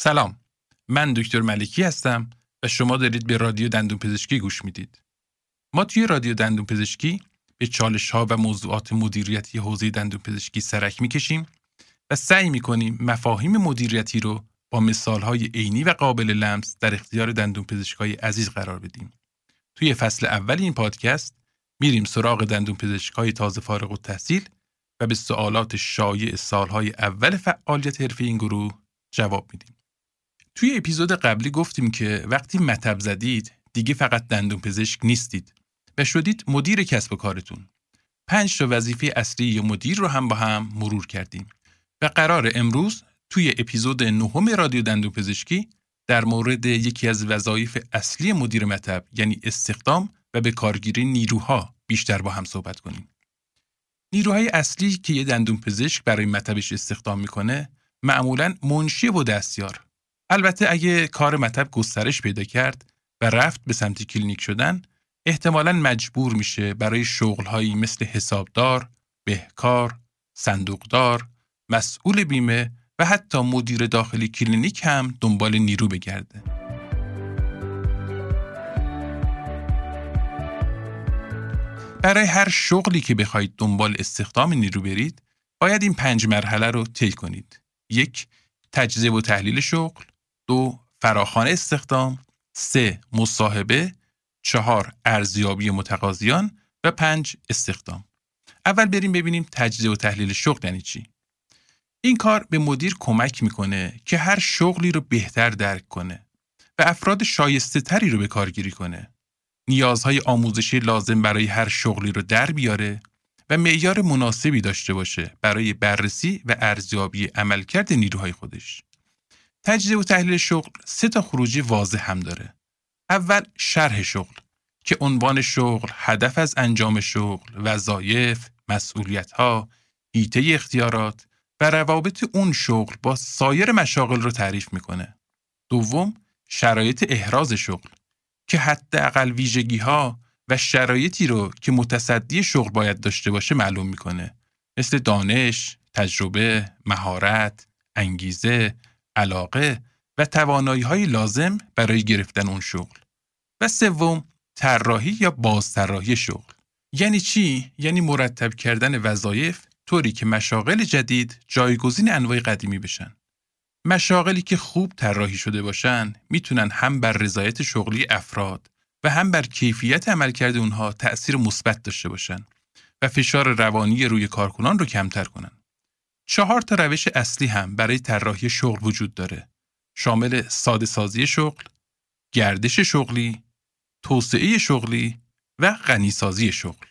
سلام. من دکتر ملکی هستم و شما دارید به رادیو دندون پزشکی گوش می‌دید. ما توی رادیو دندون پزشکی به چالش ها و موضوعات مدیریتی حوزه دندون پزشکی سرک می‌کشیم و سعی می‌کنیم مفاهیم مدیریتی رو با مثال های عینی و قابل لمس در اختیار دندون پزشکای عزیز قرار بدیم. توی فصل اول این پادکست میریم سراغ دندون پزشکای تازه فارغ التحصیل و به سوالات شایع سالهای اول فعالیت حرفه این گروه جواب میدیم. توی اپیزود قبلی گفتیم که وقتی مطب زدید دیگه فقط دندون پزشک نیستید و شدید مدیر کسب و کارتون. پنج تا وظیفه اصلی یا مدیر رو هم با هم مرور کردیم و قرار امروز توی اپیزود نهم رادیو دندون پزشکی در مورد یکی از وظایف اصلی مدیر مطب یعنی استخدام و به کارگیری نیروها بیشتر با هم صحبت کنیم. نیروهای اصلی که یه دندون پزشک برای مطبش استخدام می‌کنه معمولا منشی و دستیار البته اگه کار مطب گسترش پیدا کرد و رفت به سمت کلینیک شدن احتمالا مجبور میشه برای شغلهایی مثل حسابدار، بهیار، صندوقدار، مسئول بیمه و حتی مدیر داخلی کلینیک هم دنبال نیرو بگرده. برای هر شغلی که بخواید دنبال استخدام نیرو برید، باید این پنج مرحله رو طی کنید. یک، تجزیه و تحلیل شغل، دو، فراخوان استخدام، سه، مصاحبه، چهار، ارزیابی متقاضیان و پنج، استخدام. اول بریم ببینیم تجزیه و تحلیل شغل یعنی چی. این کار به مدیر کمک می‌کنه که هر شغلی رو بهتر درک کنه و افراد شایسته تری رو به کارگیری کنه. نیازهای آموزشی لازم برای هر شغلی رو در بیاره و معیار مناسبی داشته باشه برای بررسی و ارزیابی عملکرد نیروهای خودش. تجزیه و تحلیل شغل سه تا خروجی واضح هم داره. اول شرح شغل که عنوان شغل، هدف از انجام شغل، وظایف، مسئولیت‌ها، ایته اختیارات و روابط اون شغل با سایر مشاغل رو تعریف می‌کنه. دوم، شرایط احراز شغل که حداقل ویژگی ها و شرایطی رو که متصدی شغل باید داشته باشه معلوم می‌کنه مثل دانش، تجربه، مهارت، انگیزه، علاقه و توانایی های لازم برای گرفتن اون شغل. و سوم، طراحی یا بازطراحی شغل. یعنی چی؟ یعنی مرتب کردن وظایف طوری که مشاغل جدید جایگزین انواع قدیمی بشن. مشاغلی که خوب طراحی شده باشن می‌تونن هم بر رضایت شغلی افراد و هم بر کیفیت عملکرد اونها تأثیر مثبت داشته باشن و فشار روانی روی کارکنان رو کمتر کنن. چهار تا روش اصلی هم برای طراحی شغل وجود داره. شامل ساده سازی شغل، گردش شغلی، توسعه شغلی و غنی سازی شغل.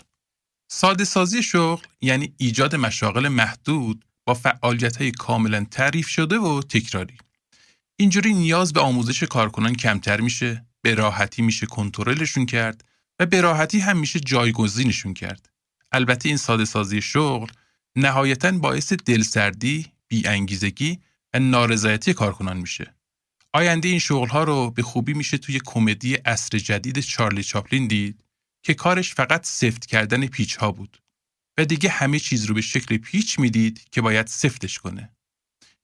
ساده سازی شغل یعنی ایجاد مشاغل محدود با فعالیت های کاملا تعریف شده و تکراری. اینجوری نیاز به آموزش کارکنان کمتر میشه، به راحتی میشه کنترلشون کرد و به راحتی هم میشه جایگزینشون کرد. البته این ساده سازی شغل نهایتا باعث دلسردی، بیانگیزگی و نارضایتی کارکنان میشه. آینده این شغل ها رو به خوبی میشه توی کمدی اصر جدید چارلی چاپلین دید که کارش فقط سفت کردن پیچ ها بود و دیگه همه چیز رو به شکل پیچ می‌دید که باید سفتش کنه.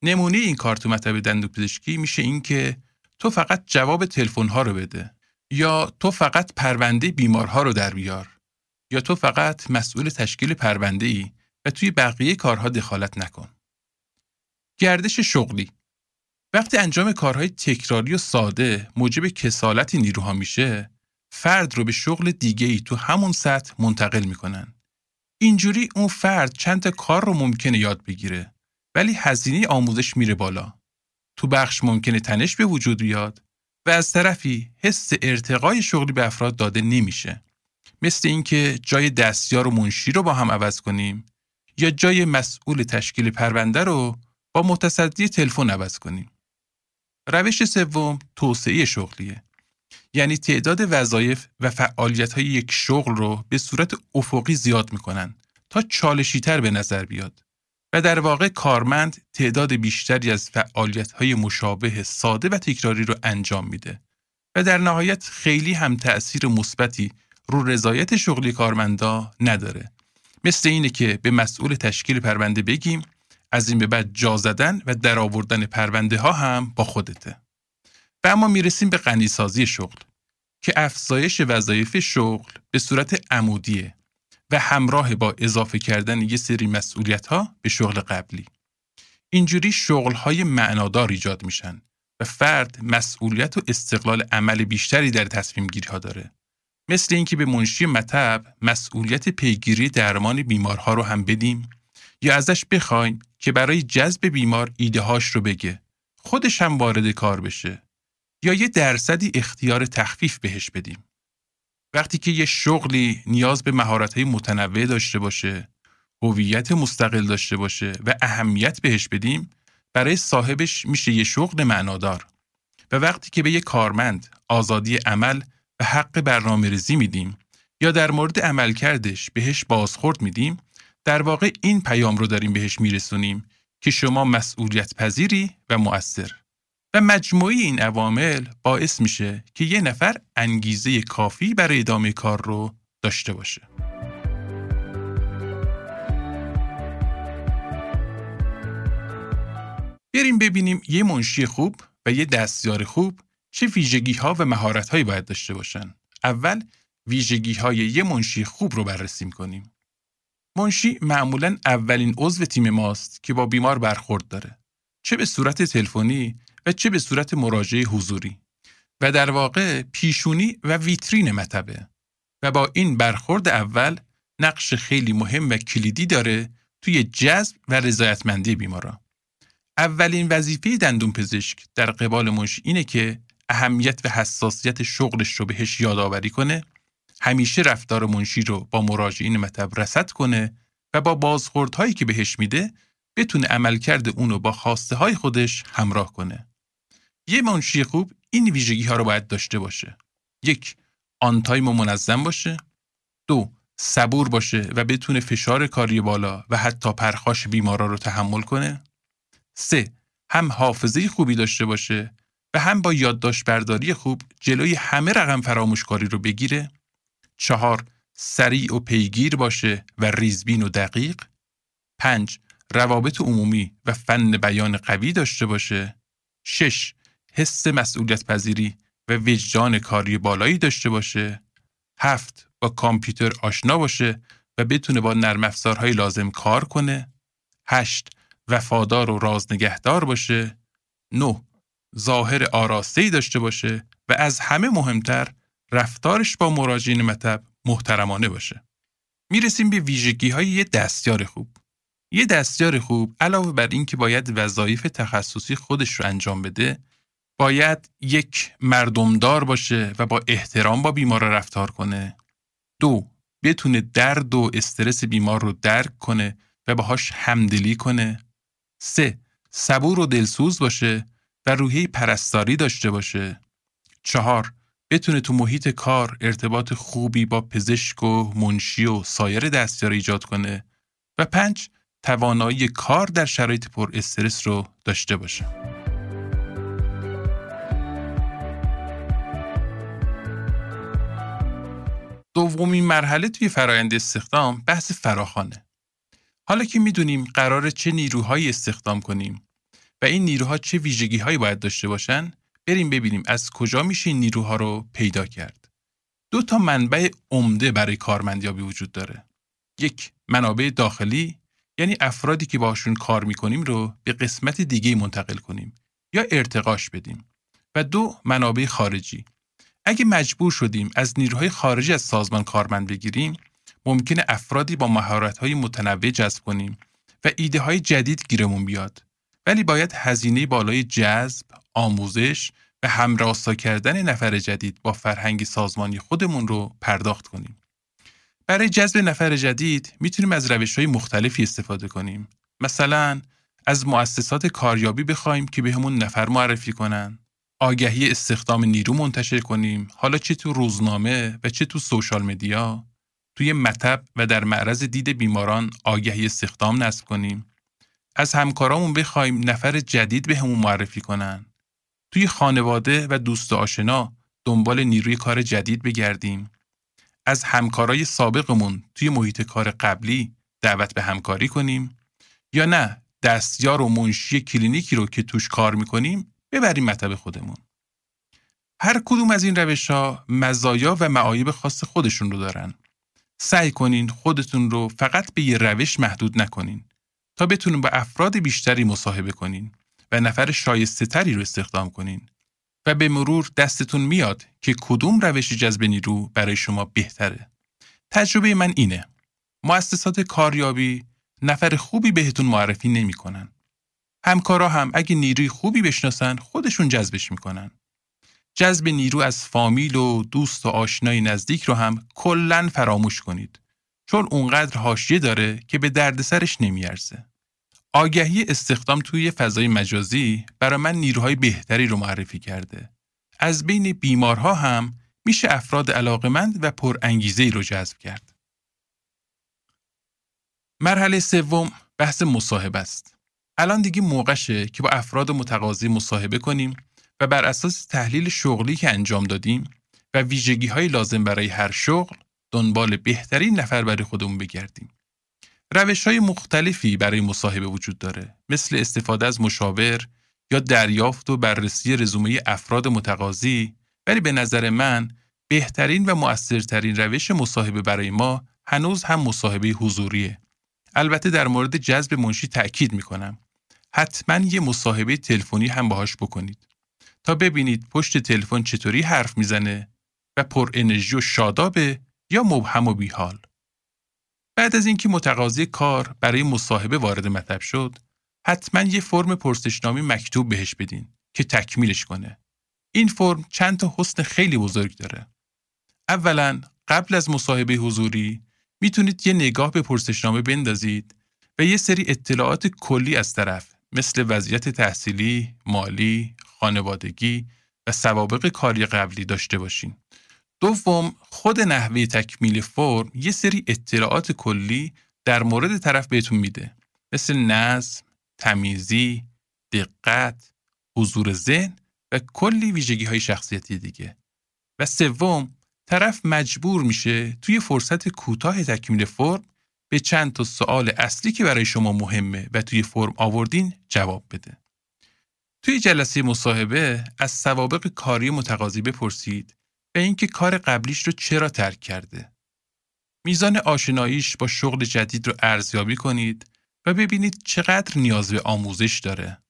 نمونه این کار تو مطب دندون پزشکی میشه این که تو فقط جواب تلفن ها رو بده یا تو فقط پرونده بیمارها رو در بیار یا تو فقط مسئول تشکیل پرونده ای و توی بقیه کارها دخالت نکن. گردش شغلی وقتی انجام کارهای تکراری و ساده موجب کسالت نیروها میشه فرد رو به شغل دیگه ای تو همون سطح منتقل می‌کنن. اینجوری اون فرد چند کار رو ممکنه یاد بگیره ولی هزینه آموزش میره بالا. تو بخش ممکنه تنش به وجود بیاد و از طرفی حس ارتقای شغلی به افراد داده نمیشه. مثل اینکه جای دستیار و منشی رو با هم عوض کنیم یا جای مسئول تشکیل پرونده رو با متصدی تلفن عوض کنیم. روش سوم توسعه شغلیه. یعنی تعداد وظایف و فعالیت های یک شغل رو به صورت افقی زیاد می‌کنن تا چالشیتر به نظر بیاد و در واقع کارمند تعداد بیشتری از فعالیت های مشابه ساده و تکراری رو انجام میده و در نهایت خیلی هم تأثیر مثبتی رو رضایت شغلی کارمندا نداره مثل اینه که به مسئول تشکیل پرونده بگیم از این به بعد جا زدن و درآوردن پرونده ها هم با خودته. و اما می‌رسیم به غنیسازی شغل که افزایش وظایف شغل به صورت عمودیه و همراه با اضافه کردن یه سری مسئولیت ها به شغل قبلی. اینجوری شغل های معنادار ایجاد میشن و فرد مسئولیت و استقلال عمل بیشتری در تصمیم گیری ها داره. مثل اینکه به منشی مطب مسئولیت پیگیری درمان بیمارها رو هم بدیم یا ازش بخوایم که برای جذب بیمار ایده هاش رو بگه خودش هم وارد کار بشه یا یه درصدی اختیار تخفیف بهش بدیم. وقتی که یه شغلی نیاز به مهارت‌های متنوع داشته باشه هویت مستقل داشته باشه و اهمیت بهش بدیم برای صاحبش میشه یه شغل معنادار. و وقتی که به یه کارمند آزادی عمل و حق برنامه ریزی میدیم یا در مورد عملکردش بهش بازخورد میدیم در واقع این پیام رو داریم بهش میرسونیم که شما مسئولیت پذیری و مؤثر و مجموعی این عوامل باعث میشه که یه نفر انگیزه کافی برای ادامه کار رو داشته باشه. بریم ببینیم یه منشی خوب و یه دستیار خوب چه ویژگی ها و مهارت هایی باید داشته باشن. اول ویژگی های یه منشی خوب رو بررسی کنیم. منشی معمولا اولین عضو تیم ماست که با بیمار برخورد داره. چه به صورت تلفنی و چه به صورت مراجعه حضوری و در واقع پیشونی و ویترین مطبه و با این برخورد اول نقش خیلی مهم و کلیدی داره توی جذب و رضایتمندی بیمارا. اولین وظیفه دندون پزشک در قبال منشی اینه که اهمیت و حساسیت شغلش رو بهش یادآوری کنه همیشه رفتار منشی رو با مراجعین مطب رسد کنه و با بازخوردهایی که بهش میده بتونه عملکرد اونو با خواسته های خودش همراه کنه. یه منشی خوب این ویژگی ها رو باید داشته باشه. یک، آن تایم منظم باشه. دو، صبور باشه و بتونه فشار کاری بالا و حتی پرخاش بیمارا رو تحمل کنه. سه، هم حافظه خوبی داشته باشه و هم با یادداشت برداری خوب جلوی همه رقم فراموشکاری رو بگیره. چهار، سریع و پیگیر باشه و ریزبین و دقیق. پنج، روابط عمومی و فن بیان قوی داشته باشه. شش، حس مسئولیت پذیری و وجدان کاری بالایی داشته باشه. هفت، با کامپیوتر آشنا باشه و بتونه با نرم افزارهای لازم کار کنه. هشت، وفادار و رازنگهدار باشه. نه، ظاهر آراسته داشته باشه و از همه مهمتر رفتارش با مراجعین مطب محترمانه باشه. می‌رسیم به ویژگی های یه دستیار خوب. یه دستیار خوب علاوه بر اینکه باید وظایف تخصصی خودش رو انجام بده، باید یک مردمدار باشه و با احترام با بیمار رفتار کنه. دو، بتونه درد و استرس بیمار رو درک کنه و باهاش همدلی کنه. سه، صبور و دلسوز باشه و روحی پرستاری داشته باشه. چهار، بتونه تو محیط کار ارتباط خوبی با پزشک و منشی و سایر دستیار ایجاد کنه و پنج توانایی کار در شرایط پر استرس رو داشته باشه. دومین مرحله توی فرایند استخدام بحث فراخانه. حالا که می‌دونیم قرار چه نیروهایی استخدام کنیم و این نیروها چه ویژگی هایی باید داشته باشن بریم ببینیم از کجا میشه این نیروها رو پیدا کرد. دو تا منبع عمده برای کارمندیابی وجود داره. یک منابع داخلی یعنی افرادی که باشون کار می‌کنیم رو به قسمت دیگه منتقل کنیم یا ارتقاش بدیم. و دو منابع خارجی. اگه مجبور شدیم از نیروهای خارجی از سازمان کارمند بگیریم ممکنه افرادی با مهارت‌های متنوع جذب کنیم و ایده های جدید گیرمون بیاد ولی باید هزینه بالای جذب، آموزش و همراستا کردن نفر جدید با فرهنگ سازمانی خودمون رو پرداخت کنیم. برای جذب نفر جدید می‌تونیم از روش های مختلفی استفاده کنیم. مثلا از مؤسسات کاریابی بخوایم که بهمون به نفر معرفی کنن. آگهی استخدام نیرو منتشر کنیم حالا چه تو روزنامه و چه تو سوشال مدیا توی مطب و در معرض دید بیماران آگهی استخدام نصب کنیم از همکارامون بخوایم نفر جدید به همون معرفی کنن. توی خانواده و دوست آشنا دنبال نیروی کار جدید بگردیم. از همکارای سابقمون توی محیط کار قبلی دعوت به همکاری کنیم یا نه دستیار و منشی کلینیکی رو که توش کار می‌کنیم ببریم مطب خودمون. هر کدوم از این روش ها مزایا و معایب خاص خودشون رو دارن. سعی کنین خودتون رو فقط به یه روش محدود نکنین تا بتونین با افراد بیشتری مصاحبه کنین و نفر شایسته تری رو استخدام کنین و به مرور دستتون میاد که کدوم روش جذب نیرو برای شما بهتره. تجربه من اینه. مؤسسات کاریابی نفر خوبی بهتون معرفی نمی‌کنن. همکارا هم اگه نیروی خوبی بشناسن خودشون جذبش می‌کنن. جذب نیرو از فامیل و دوست و آشنای نزدیک رو هم کلا فراموش کنید. چون اونقدر حاشیه داره که به دردسرش نمیارزه. آگهی استخدام توی فضای مجازی برای من نیروهای بهتری رو معرفی کرده. از بین بیمارها هم میشه افراد علاقمند و پر انگیزه ای رو جذب کرد. مرحله سوم بحث مصاحبه است. الان دیگه موقعشه که با افراد متقاضی مصاحبه کنیم و بر اساس تحلیل شغلی که انجام دادیم و ویژگی های لازم برای هر شغل دنبال بهترین نفر برای خودمون بگردیم. روش های مختلفی برای مصاحبه وجود داره مثل استفاده از مشاور یا دریافت و بررسی رزومه افراد متقاضی ولی به نظر من بهترین و مؤثرترین روش مصاحبه برای ما هنوز هم مصاحبه حضوریه. البته در مورد جذب منشی تأکید می‌کنم. حتما یه مصاحبه تلفنی هم باهاش بکنید تا ببینید پشت تلفن چطوری حرف می‌زنه و پر انرژی و شادابه یا مبهم و بیحال. بعد از اینکه متقاضی کار برای مصاحبه وارد مطب شد، حتما یه فرم پرسشنامی مکتوب بهش بدین که تکمیلش کنه. این فرم چند تا حسن خیلی بزرگ داره. اولا قبل از مصاحبه حضوری می‌تونید یه نگاه به پرسشنامه بندازید و یه سری اطلاعات کلی از طرف مثل وضعیت تحصیلی، مالی، خانوادگی و سوابق کاری قبلی داشته باشین. دوم خود نحوه تکمیل فرم یه سری اطلاعات کلی در مورد طرف بهتون میده مثل نظم، تمیزی، دقت، حضور ذهن و کلی ویژگی های شخصیتی دیگه. و سوم طرف مجبور میشه توی فرصت کوتاه تکمیل فرم به چند تا سوال اصلی که برای شما مهمه و توی فرم آوردین جواب بده. توی جلسه مصاحبه از سوابق کاری متقاضی بپرسید و اینکه کار قبلیش رو چرا ترک کرده. میزان آشناییش با شغل جدید رو ارزیابی کنید و ببینید چقدر نیاز به آموزش داره.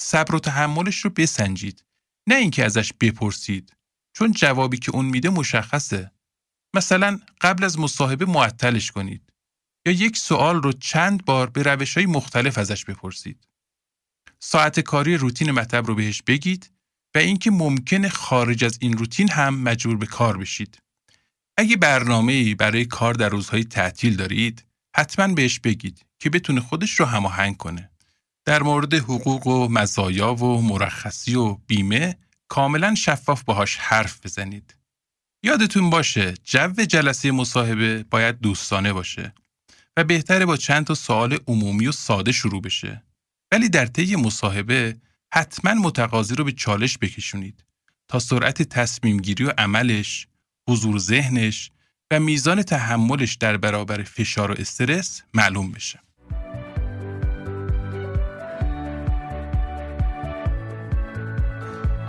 صبر و تحملش رو بسنجید نه اینکه ازش بپرسید چون جوابی که اون میده مشخصه. مثلا قبل از مصاحبه معطلش کنید یا یک سوال رو چند بار به روش های مختلف ازش بپرسید. ساعت کاری روتین مطب رو بهش بگید و اینکه ممکنه خارج از این روتین هم مجبور به کار بشید. اگه برنامه‌ای برای کار در روزهای تعطیل دارید، حتما بهش بگید که بتونه خودش رو هماهنگ کنه. در مورد حقوق و مزایا و مرخصی و بیمه کاملا شفاف باهاش حرف بزنید. یادتون باشه جو جلسه مصاحبه باید دوستانه باشه و بهتره با چند تا سوال عمومی و ساده شروع بشه. ولی در طی مصاحبه حتما متقاضی رو به چالش بکشونید تا سرعت تصمیم گیری و عملش، حضور ذهنش و میزان تحملش در برابر فشار و استرس معلوم بشه.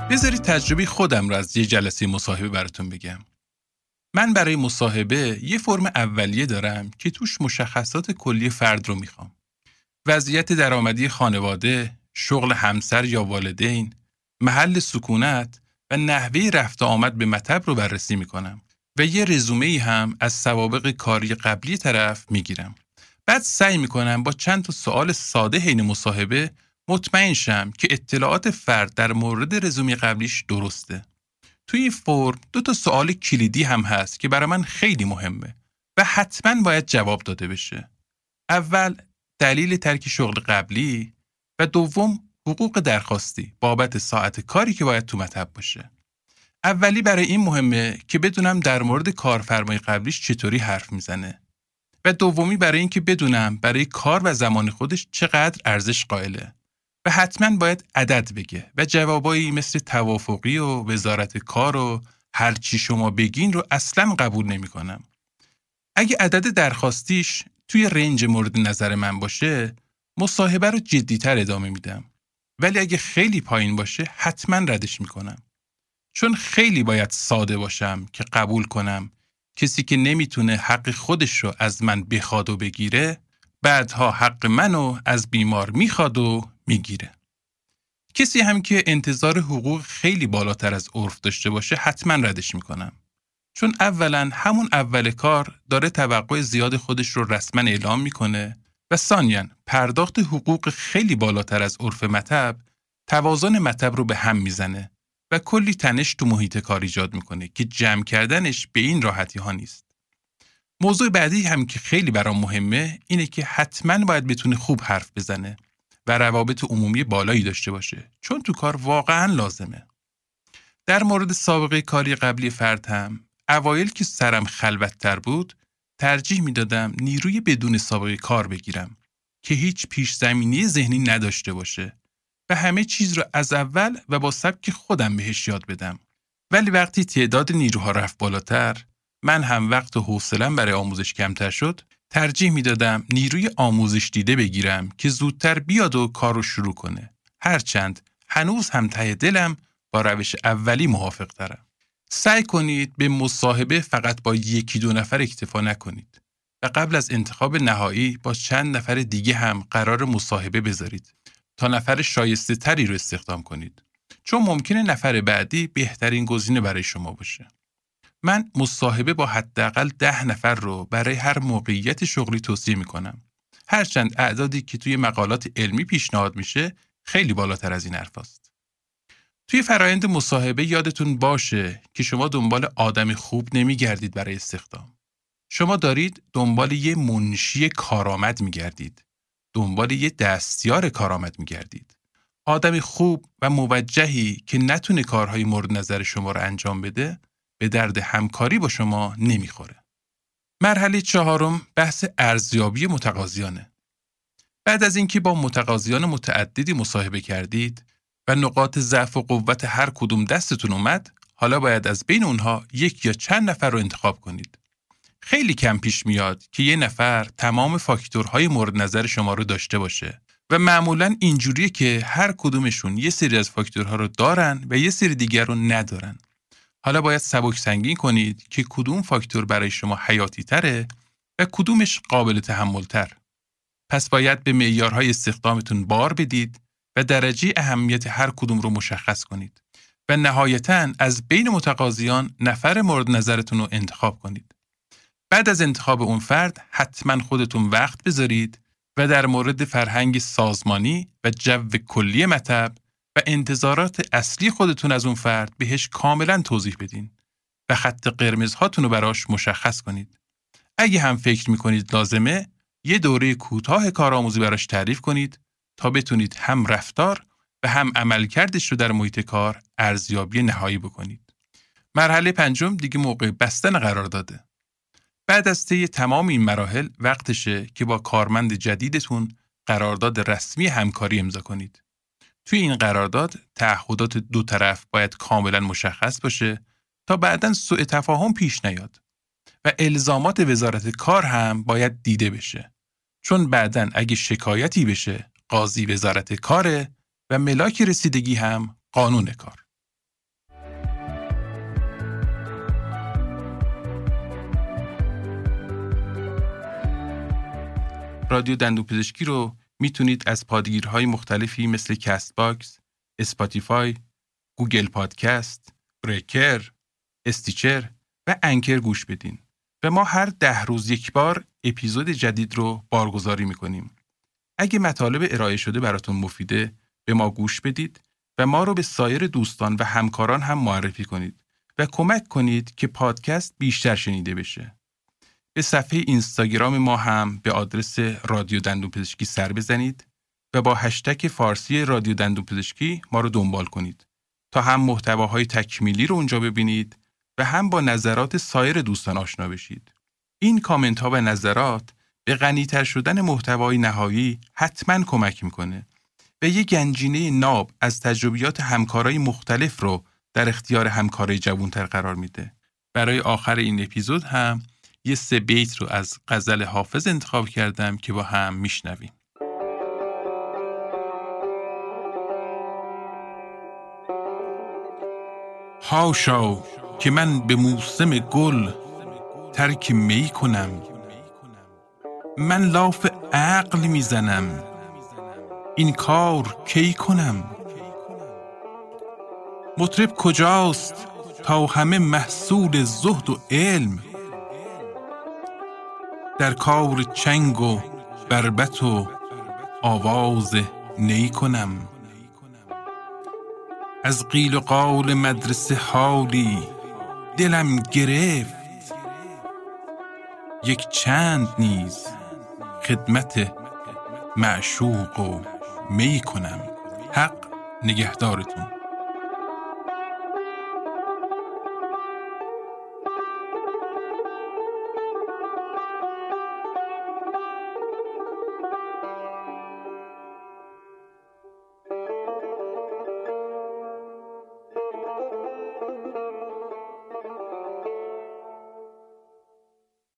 بذارید تجربه خودم رو از یه جلسه مصاحبه براتون بگم. من برای مصاحبه یه فرم اولیه دارم که توش مشخصات کلی فرد رو می‌خوام. وضعیت درآمدی خانواده، شغل همسر یا والدین، محل سکونت و نحوه رفت آمد به مطب رو بررسی می‌کنم و یه رزومه ای هم از سوابق کاری قبلی طرف می‌گیرم. بعد سعی می‌کنم با چند تا سوال ساده حین مصاحبه مطمئن شم که اطلاعات فرد در مورد رزومه قبلیش درسته. توی این فرم دو تا سوال کلیدی هم هست که برای من خیلی مهمه و حتما باید جواب داده بشه. اول دلیل ترک شغل قبلی و دوم حقوق درخواستی بابت ساعت کاری که باید تو مطب باشه. اولی برای این مهمه که بدونم در مورد کارفرمای قبلیش چطوری حرف می‌زنه و دومی برای اینکه بدونم برای کار و زمان خودش چقدر ارزش قائله و حتما باید عدد بگه و جوابایی مثل توافقی و وزارت کار و هر چی شما بگین رو اصلا قبول نمی کنم. اگه عدد درخواستیش توی رنج مورد نظر من باشه مصاحبه رو جدیتر ادامه میدم. ولی اگه خیلی پایین باشه حتما ردش می‌کنم. چون خیلی باید ساده باشم که قبول کنم کسی که نمی‌تونه حق خودش رو از من بخواد و بگیره بعدها حق منو از بیمار می‌خواد و می‌گیره. کسی هم که انتظار حقوق خیلی بالاتر از عرف داشته باشه حتما ردش می‌کنم. چون اولا همون اول کار داره توقع زیاد خودش رو رسما اعلام می‌کنه و ثانیا پرداخت حقوق خیلی بالاتر از عرف مطب توازن مطب رو به هم می‌زنه و کلی تنش تو محیط کار ایجاد می‌کنه که جمع کردنش به این راحتی ها نیست. موضوع بعدی هم که خیلی برام مهمه اینه که حتما باید بتونه خوب حرف بزنه و روابط عمومی بالایی داشته باشه چون تو کار واقعا لازمه. در مورد سابقه کاری قبلی فرد هم اوایل که سرم خلوتتر بود ترجیح می‌دادم نیروی بدون سابقه کار بگیرم که هیچ پیش زمینی ذهنی نداشته باشه و همه چیز رو از اول و با سبک خودم بهش یاد بدم. ولی وقتی تعداد نیروها رفت بالاتر من هم وقت و حوصلم برای آموزش کمتر شد ترجیح می‌دادم نیروی آموزش دیده بگیرم که زودتر بیاد و کار رو شروع کنه. هرچند هنوز هم ته دلم با روش اولی موافق دارم. سعی کنید به مصاحبه فقط با یکی دو نفر اکتفا نکنید و قبل از انتخاب نهایی با چند نفر دیگه هم قرار مصاحبه بذارید تا نفر شایسته تری رو استخدام کنید چون ممکنه نفر بعدی بهترین گزینه برای شما باشه. من مصاحبه با حداقل ده نفر رو برای هر موقعیت شغلی توصیه می‌کنم. هرچند اعدادی که توی مقالات علمی پیشنهاد میشه خیلی بالاتر از این حرف توی فرایند مصاحبه یادتون باشه که شما دنبال آدم خوب نمیگردید برای استخدام. شما دارید دنبال یه منشی کارآمد میگردید. دنبال یه دستیار کارآمد میگردید. آدم خوب و موجهی که نتونه کارهای مورد نظر شما رو انجام بده به درد همکاری با شما نمی‌خوره. مرحله چهارم بحث ارزیابی متقاضیانه. بعد از اینکه با متقاضیان متعددی مصاحبه کردید، و نقاط ضعف و قوت هر کدوم دستتون اومد حالا باید از بین اونها یک یا چند نفر رو انتخاب کنید. خیلی کم پیش میاد که یه نفر تمام فاکتورهای مورد نظر شما رو داشته باشه و معمولا اینجوریه که هر کدومشون یه سری از فاکتورها رو دارن و یه سری دیگر رو ندارن. حالا باید سبک سنگین کنید که کدوم فاکتور برای شما حیاتی تره و کدومش قابل تحمل تر. پس باید به معیارهای استخدامتون بار بدید و درجه اهمیت هر کدوم رو مشخص کنید و نهایتا از بین متقاضیان نفر مورد نظرتون رو انتخاب کنید. بعد از انتخاب اون فرد حتما خودتون وقت بذارید و در مورد فرهنگ سازمانی و جو کلی مطب و انتظارات اصلی خودتون از اون فرد بهش کاملا توضیح بدین و خط قرمزهاتون رو براش مشخص کنید. اگه هم فکر می‌کنید لازمه یه دوره کوتاه کارآموزی براش تعریف کنید تا بتونید هم رفتار و هم عملکردش رو در محیط کار ارزیابی نهایی بکنید. مرحله پنجم دیگه موقع بستن قرار داده. بعد از طی تمام این مراحل وقتشه که با کارمند جدیدتون قرارداد رسمی همکاری امضا کنید. توی این قرارداد تعهدات دو طرف باید کاملا مشخص باشه تا بعدا سوء تفاهم پیش نیاد و الزامات وزارت کار هم باید دیده بشه. چون بعدا اگه شکایتی بشه قاضی وزارت کاره و ملاک رسیدگی هم قانون کار. رادیو دندون پزشکی رو می‌تونید از پادگیرهای مختلفی مثل Castbox، Spotify، Google Podcast، Breaker، Stitcher و Anchor گوش بدین و ما هر ده روز یک بار اپیزود جدید رو بارگذاری می‌کنیم. اگه مطالب ارائه شده براتون مفیده به ما گوش بدید و ما رو به سایر دوستان و همکاران هم معرفی کنید و کمک کنید که پادکست بیشتر شنیده بشه. به صفحه اینستاگرام ما هم به آدرس رادیو دندون پزشکی سر بزنید و با هشتک فارسی رادیو دندون پزشکی ما رو دنبال کنید تا هم محتواهای تکمیلی رو اونجا ببینید و هم با نظرات سایر دوستان آشنا بشید. این کامنت ها و نظرات به غنیتر شدن محتوای نهایی حتما کمک می‌کنه و یه گنجینه ناب از تجربیات همکارای مختلف رو در اختیار همکارای جوانتر قرار میده. برای آخر این اپیزود هم یه سه بیت رو از غزل حافظ انتخاب کردم که با هم میشنویم. هاشا که من به موسم گل ترک می کنم من لاف عقل می‌زنم. این کار کی کنم؟ مطرب کجاست تا همه محصول زهد و علم؟ در کار چنگ و بربت و آواز نی کنم. از قیل و قال مدرسه حالی دلم گرفت. یک چند نیز خدمت معشوق و می کنم. حق نگهدارتون.